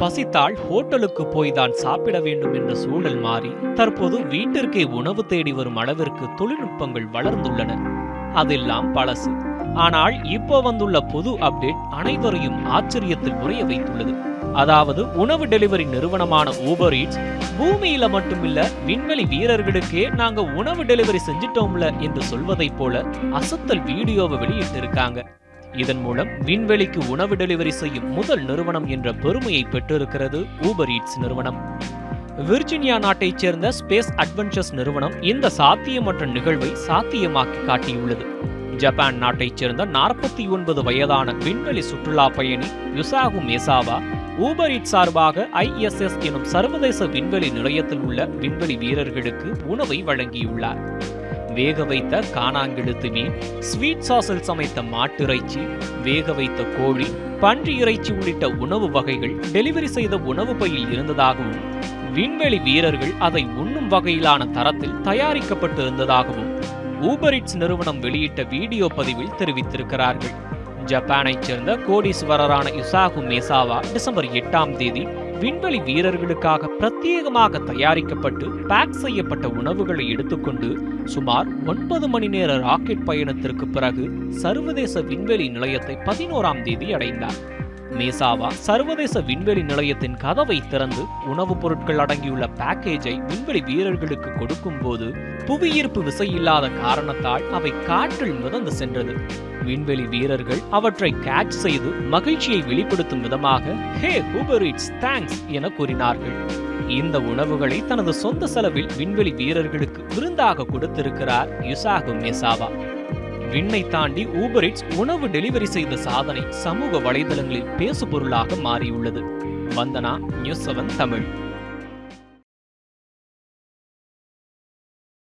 பசித்தால் ஹோட்டலுக்கு போய் தான் சாப்பிட வேண்டும் என்ற சூழல் மாறி தற்போது வீட்டிற்கே உணவு தேடி வரும் அளவிற்கு தொழில்நுட்பங்கள் வளர்ந்துள்ளன. அதெல்லாம் பழசு. ஆனால் இப்போ வந்துள்ள புது அப்டேட் அனைவரையும் ஆச்சரியத்தில் உரைய வைத்துள்ளது. அதாவது உணவு டெலிவரி நிறுவனமான ஊபர் ஈட்ஸ் பூமியில மட்டுமில்ல விண்வெளி வீரர்களுக்கே நாங்க உணவு டெலிவரி செஞ்சிட்டோம்ல என்று சொல்வதைப் போல அசத்தல் வீடியோவை வெளியிட்டிருக்காங்க. இதன் மூலம் விண்வெளிக்கு உணவு டெலிவரி செய்யும் முதல் நிறுவனம் என்ற பெருமையை பெற்றிருக்கிறது ஊபர் ஈட்ஸ் நிறுவனம். விர்ஜினியா நாட்டைச் சேர்ந்த ஸ்பேஸ் அட்வென்ச்சர்ஸ் நிறுவனம் இந்த சாத்தியமற்ற நிகழ்வை சாத்தியமாக்கி காட்டியுள்ளது. ஜப்பான் நாட்டைச் சேர்ந்த நாற்பத்தி ஒன்பது வயதான விண்வெளி சுற்றுலா பயணி யுசாகு மேசாவா ஊபர் இட் சார்பாக ஐஎஸ்எஸ் எனும் சர்வதேச விண்வெளி நிலையத்தில் உள்ள விண்வெளி வீரர்களுக்கு உணவை வழங்கியுள்ளார். வேக வைத்த காணாங்கெழுத்து மீன் ஸ்வீட் சாஸில் சமைத்த மாட்டிறைச்சி வேக வைத்த கோழி பன்றி இறைச்சி உள்ளிட்ட உணவு வகைகள் டெலிவரி செய்த உணவு பையில் இருந்ததாகவும் விண்வெளி வீரர்கள் அதை உண்ணும் வகையிலான தரத்தில் தயாரிக்கப்பட்டிருந்ததாகவும் ஊபர் இட்ஸ் நிறுவனம் வெளியிட்ட வீடியோ பதிவில் தெரிவித்திருக்கிறார்கள். ஜப்பானைச் சேர்ந்த கோடீஸ்வரரான யுசாகு மேசாவா டிசம்பர் எட்டாம் தேதி விண்வெளி வீரர்களுக்காக பிரத்யேகமாக தயாரிக்கப்பட்டு பேக் செய்யப்பட்ட உணவுகளை எடுத்துக்கொண்டு சுமார் ஒன்பது மணி நேர ராக்கெட் பயணத்திற்கு பிறகு சர்வதேச விண்வெளி நிலையத்தை பதினோராம் தேதி அடைந்தார். மேசாவா சர்வதேச விண்வெளி நிலையத்தின் கதவை திறந்து உணவுப் பொருட்கள் அடங்கியுள்ள பேக்கேஜை விண்வெளி வீரர்களுக்கு கொடுக்கும்போது புவியீர்ப்பு விசை இல்லாத காரணத்தால் அவை காற்றில் மிதந்து சென்றது. விண்வெளி வீரர்கள் அவற்றை கேட்ச் செய்து மகிழ்ச்சியை வெளிப்படுத்தும் விதமாக ஹே ஹூபர் இட்ஸ் தேங்க்ஸ் என கூறினார்கள். இந்த உணவுகளை தனது சொந்த செலவில் விண்வெளி வீரர்களுக்கு விருந்தாக கொடுத்திருக்கிறார் யுசாகு மேசாவா. விண்ணை தாண்டி ஊபர் இட்ஸ் உணவு டெலிவரி செய்த சாதனை சமூக வலைதளங்களில் பேசுபொருளாக மாறியுள்ளது. Vandana news seven Tamil.